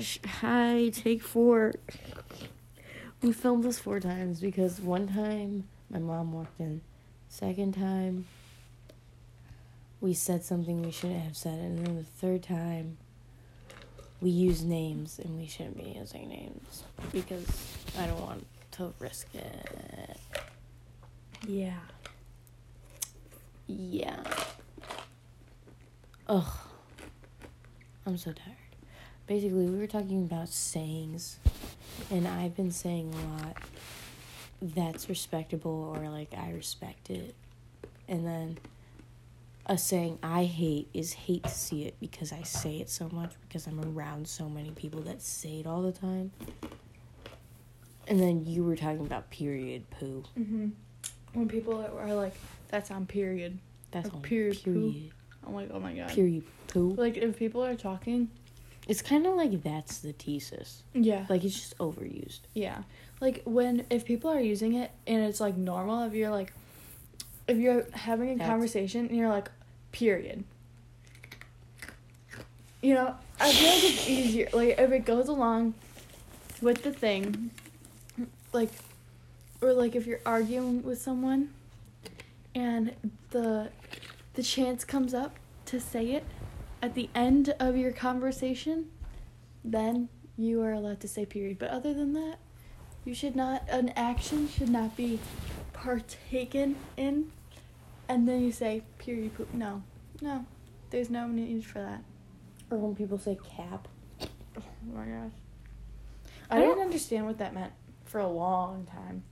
gosh. Hi, take four. We filmed this four times because one time my mom walked in. Second time we said something we shouldn't have said. And then the third time we used names and we shouldn't be using names because I don't want to risk it. Yeah. Yeah. Ugh. I'm so tired. Basically, we were talking about sayings, and I've been saying a lot that's respectable or like I respect it. And then a saying I hate is hate to see it because I say it so much because I'm around so many people that say it all the time. And then you were talking about period poo. Mm-hmm. When people are like, "That's on period," That's Or all. period poo. period. I'm like, "Oh my god." Period poo. Like if people are talking, It's kind of like that's the thesis. yeah, Like it's just overused. yeah. Like when if people are using it and it's like normal, if you're like, if you're having a That's- conversation and you're like, period. You know, I feel like it's easier. Like if it goes along with the thing, like, or like if you're arguing with someone, and the the chance comes up to say it at the end of your conversation, then you are allowed to say period. But other than that, you should not. An action should not be partaken in, and then you say period. Poop. No, no, there's no need for that. Or when people say cap. Oh my gosh. I, I didn't don't- understand what that meant for a long time.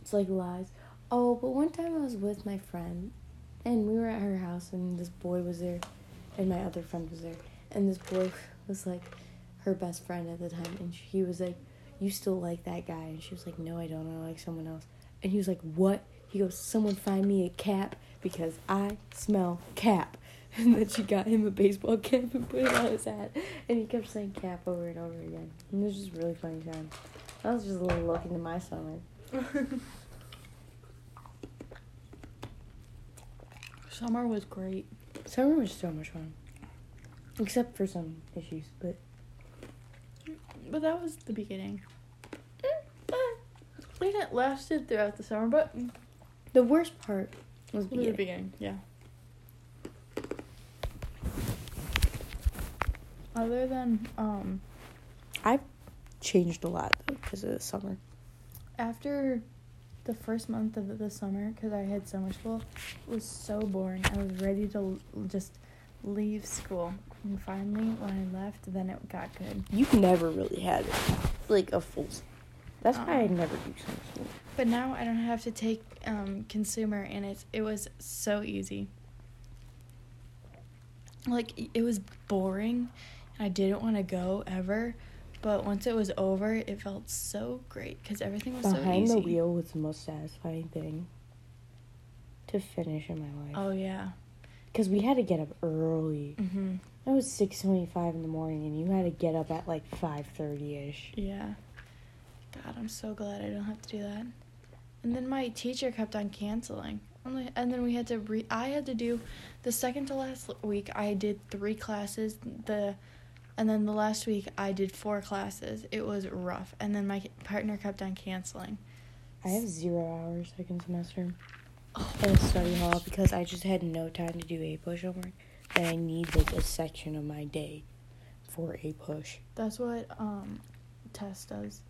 It's like lies. Oh, but one time I was with my friend, and we were at her house, and this boy was there, and my other friend was there, and this boy was like her best friend at the time, and he was like, "You still like that guy?" And she was like, "No, I don't. I like someone else." And he was like, "What?" He goes, "Someone find me a cap because I smell cap." And then she got him a baseball cap and put it on his hat, and he kept saying cap over and over again. And it was just really funny time. That was just a little look into my summer. Summer was great. Summer was so much fun. Except for some issues, but But that was the beginning. It lasted throughout the summer, but the worst part was the beginning. yeah. Other than um I've changed a lot though because of the summer. after the first month of the summer because I had summer school it was so boring. I was ready to l- just leave school. And finally when I left then it got good. You've never really had like a full. That's why I Um, never do summer school. But now I don't have to take um, consumer, and it it was so easy. Like it was boring, and I didn't want to go ever. But once it was over, it felt so great because everything was so easy. Behind the wheel was the most satisfying thing to finish in my life. Oh yeah. Because we had to get up early. Mhm. It was six twenty-five in the morning, and you had to get up at like five thirty ish. Yeah. God, I'm so glad I don't have to do that. And then my teacher kept on canceling. Only- And then we had to re. I had to do the second to last week. I did three classes. The, and then the last week I did four classes. It was rough. And then my partner kept on canceling. I have zero hours second semester in a study hall because I just had no time to do APUSH homework. And I need like a section of my day for APUSH. That's what um, Tess does.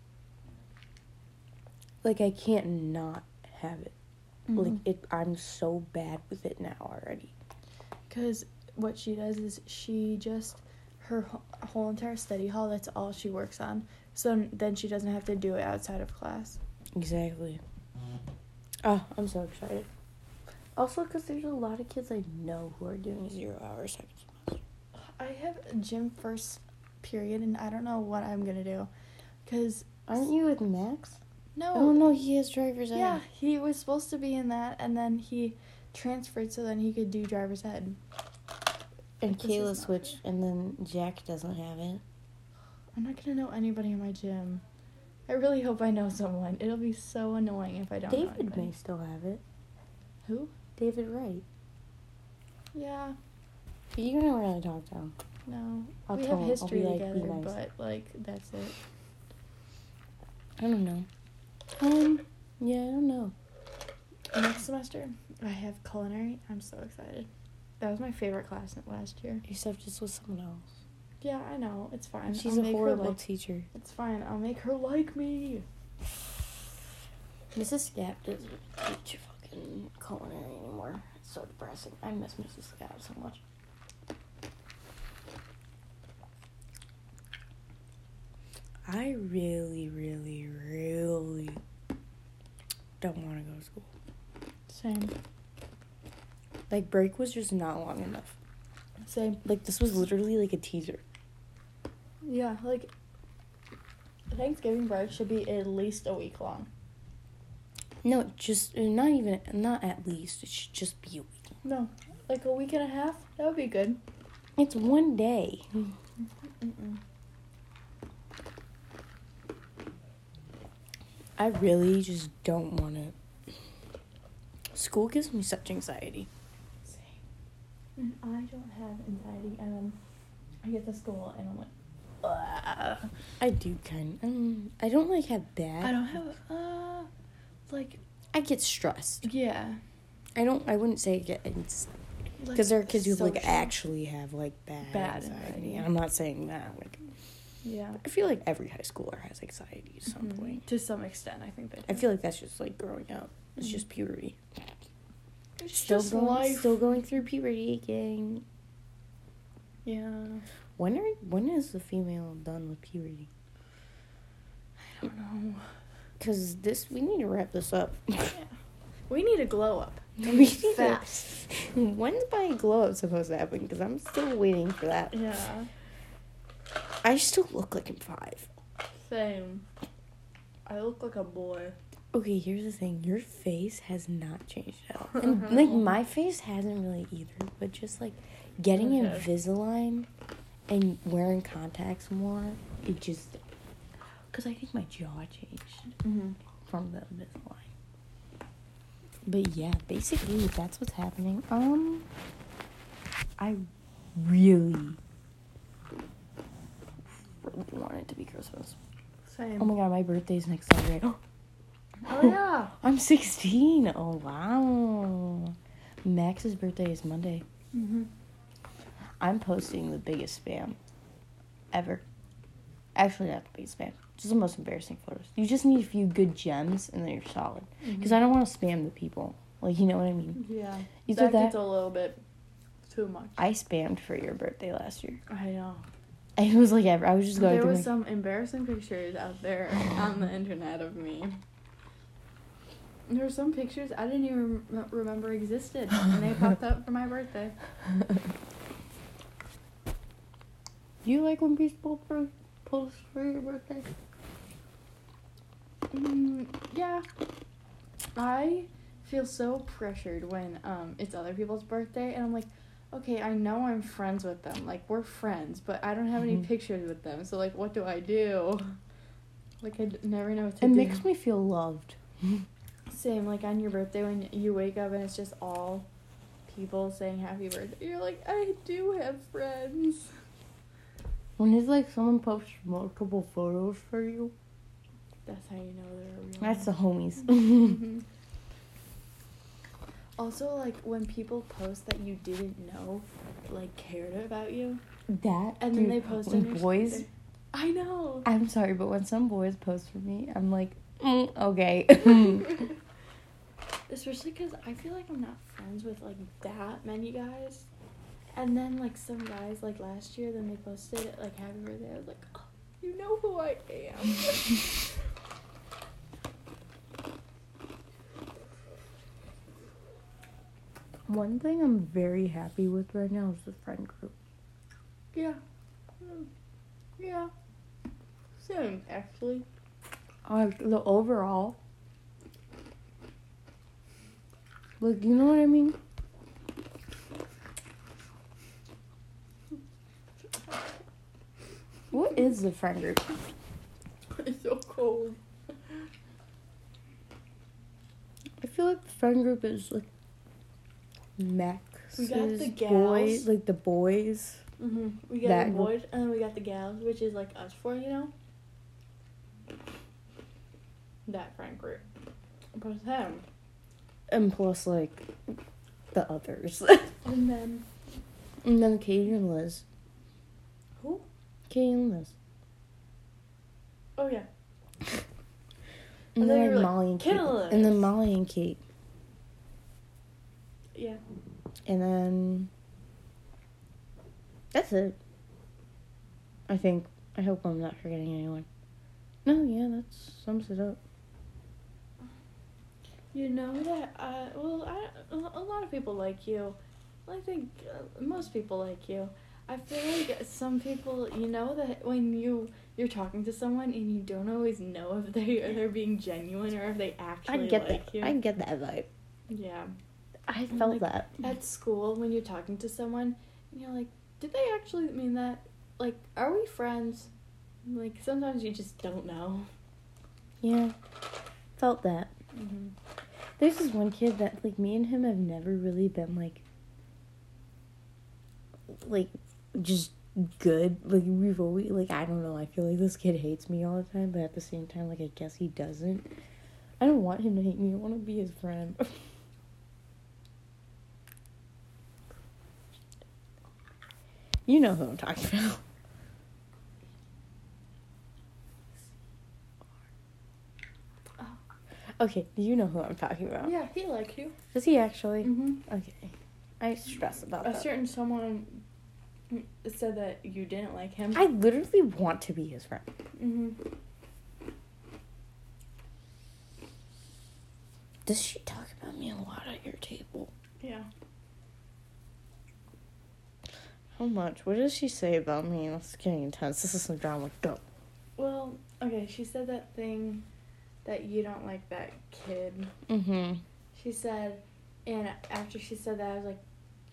Like I can't not have it. Like Mhm. it I'm so bad with it now already. Because what she does is she just her whole entire study hall. That's all she works on. So then she doesn't have to do it outside of class. Exactly. Oh, I'm so excited. Also, because there's a lot of kids I know who are doing zero hours second semester. I have gym first period, and I don't know what I'm gonna do. Cause Aren't you with Max? no, Oh no, he has driver's ed. yeah, he was supposed to be in that, and then he transferred so then he could do driver's ed. And Kayla switched, and then Jack doesn't have it. I'm not gonna know anybody in my gym. I really hope I know someone. It'll be so annoying if I don't. David may still have it. Who? David Wright. Yeah. But you don't really talk to him. No. I'll we tell have him, history like, together, nice. but like that's it. I don't know. Um, yeah, I don't know. Next semester, I have culinary. I'm so excited. That was my favorite class last year. You Except just with someone else. Yeah, I know. It's fine. She's I'll a horrible like- teacher. It's fine. I'll make her like me. Mrs. Scap doesn't teach fucking culinary anymore. It's so depressing. I miss Mrs. Scap so much. I really, really, really don't want to go to school. Same. Like break was just not long enough. Same. Like this was literally like a teaser. Yeah, like Thanksgiving break should be at least a week long. No, just uh, not even not at least. It should just be a week. No, like a week and a half. That would be good. It's one day. Mm-mm. I really just don't want to. School gives me such anxiety. Same. I don't have anxiety, and then I get to school, and I'm like, Ugh. I do kind. Um, I don't like have bad. I don't have uh, like I get stressed. yeah, I don't. I wouldn't say get because like, there are kids who like actually have like bad, Bad anxiety. anxiety. I'm not saying that. Like yeah. I feel like every high schooler has anxiety at some Mhm. point. To some extent, I think they. I feel like that's just like growing up. It's Mhm. just puberty. It's Still just going, life. still going through puberty, gang. Yeah. When are when is the female done with puberty? I don't know. Cause this we need to wrap this up. Yeah. We need a glow up. we need Fast. when's my glow up supposed to happen? Because I'm still waiting for that. Yeah. I still look like I'm five. Same. I look like a boy. Okay, here's the thing. Your face has not changed at all. And like my face hasn't really either, but just like getting Okay. Invisalign and wearing contacts more, it just cuz I think my jaw changed Mm-hmm. from the Invisalign. But yeah, basically that's what's happening. Um I really really want it to be Christmas. Same. Oh my god, my birthday's next Sunday. Oh yeah. I'm 16. Oh, wow. Max's birthday is Monday. Mm-hmm. I'm posting the biggest spam ever. Actually, not the biggest spam. Just the most embarrassing photos. You just need a few good gems and then you're solid. Because I don't want to spam the people. Like, you know what I mean? Yeah. Either that that, gets a little bit too much. I spammed for your birthday last year. I know. It was like ever. I was just going There was my- some embarrassing pictures out there on the internet of me. There were some pictures I didn't even rem- remember existed, and they popped up for my birthday. Do you like when people post for your birthday? Mm, yeah. I feel so pressured when um it's other people's birthday and I'm like, okay, I know I'm friends with them. Like we're friends, but I don't have any Mhm. pictures with them. So like what do I do? Like I d- never know what to It do. makes me feel loved. Same like on your birthday when you wake up and it's just all people saying happy birthday. You're like, I do have friends. When it's like someone posts multiple photos for you, That's how you know they're real. that's the homies. Mhm. Also, like when people post that you didn't know, like cared about you, that and then they post when on your boys. story- I know. I'm sorry, but when some boys post for me, I'm like, mm, okay. Especially because I feel like I'm not friends with like that many guys, and then like some guys like last year, then they posted like happy birthday. I was like, oh, you know who I am. One thing I'm very happy with right now is the friend group. yeah. Mm. Yeah. Same actually. Like the overall. Like, you know what I mean? What is the friend group? it's so cold. I feel like the friend group is like Max's We got the boys, gals. like the boys, Mm-hmm. We got That the boys, and then we got the gals, which is like us four, you know. That friend group. But them, And plus, like, the others. and then and then Katie and Liz. who? Katie and Liz. Oh yeah, And I thought then you like Molly and Kate. And And then Molly and Kate. yeah. And then that's it. I think. I hope I'm not forgetting anyone. No, yeah, that sums it up. You know that. Uh, well, I, a lot of people like you. I think uh, most people like you. I feel like some people, you know, that when you you're talking to someone and you don't always know if they are they're being genuine or if they actually I get like that. you. I get that vibe. yeah. I felt Like, that. At school, when you're talking to someone, and you're like, did they actually mean that? Like, are we friends? Like, sometimes you just don't know. Yeah, felt that. Mm-hmm. There's this one kid that like me and him have never really been like like just good. Like we've always like I don't know, I feel like this kid hates me all the time, but at the same time like I guess he doesn't. I don't want him to hate me. I want to be his friend. you know who I'm talking about. Okay, do you know who I'm talking about. Yeah, he liked you. Does he actually? Mm-hmm. Okay. I stress about that. A that. certain someone said that you didn't like him. I literally want to be his friend. mm-hmm. Does she talk about me a lot at your table? Yeah. How much? What does she say about me? It's getting intense. This is some drama. Go. Well, okay, she said that thing that you don't like that kid. Mm-hmm. She said, and after she said that, I was like,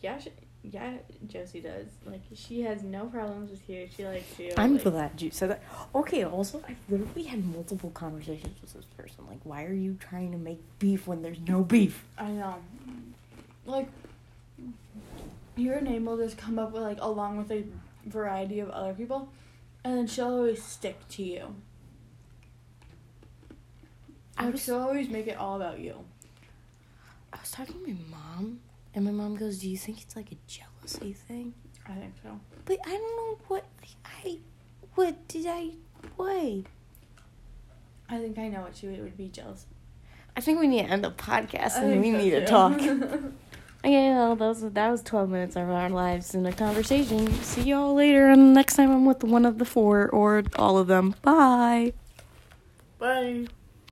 yeah, she, yeah, Josie does. Like, she has no problems with you. She likes you. I'm like, glad you said that. Okay, also, I've literally had multiple conversations with this person. Like, why are you trying to make beef when there's no beef? I know. Like, your name will just come up with, like, along with a variety of other people, and then she'll always stick to you. I was- always make it all about you. I was talking to my mom, and my mom goes, "Do you think it's like a jealousy thing?" I think so. But I don't know what I. What did I? What? I think I know what she would, would be jealous. I think we need to end the podcast I and we so, need to too. talk. Okay, well, that was, that was 12 minutes of our lives in a conversation. See y'all later, and next time I'm with one of the four or all of them. Bye. Bye.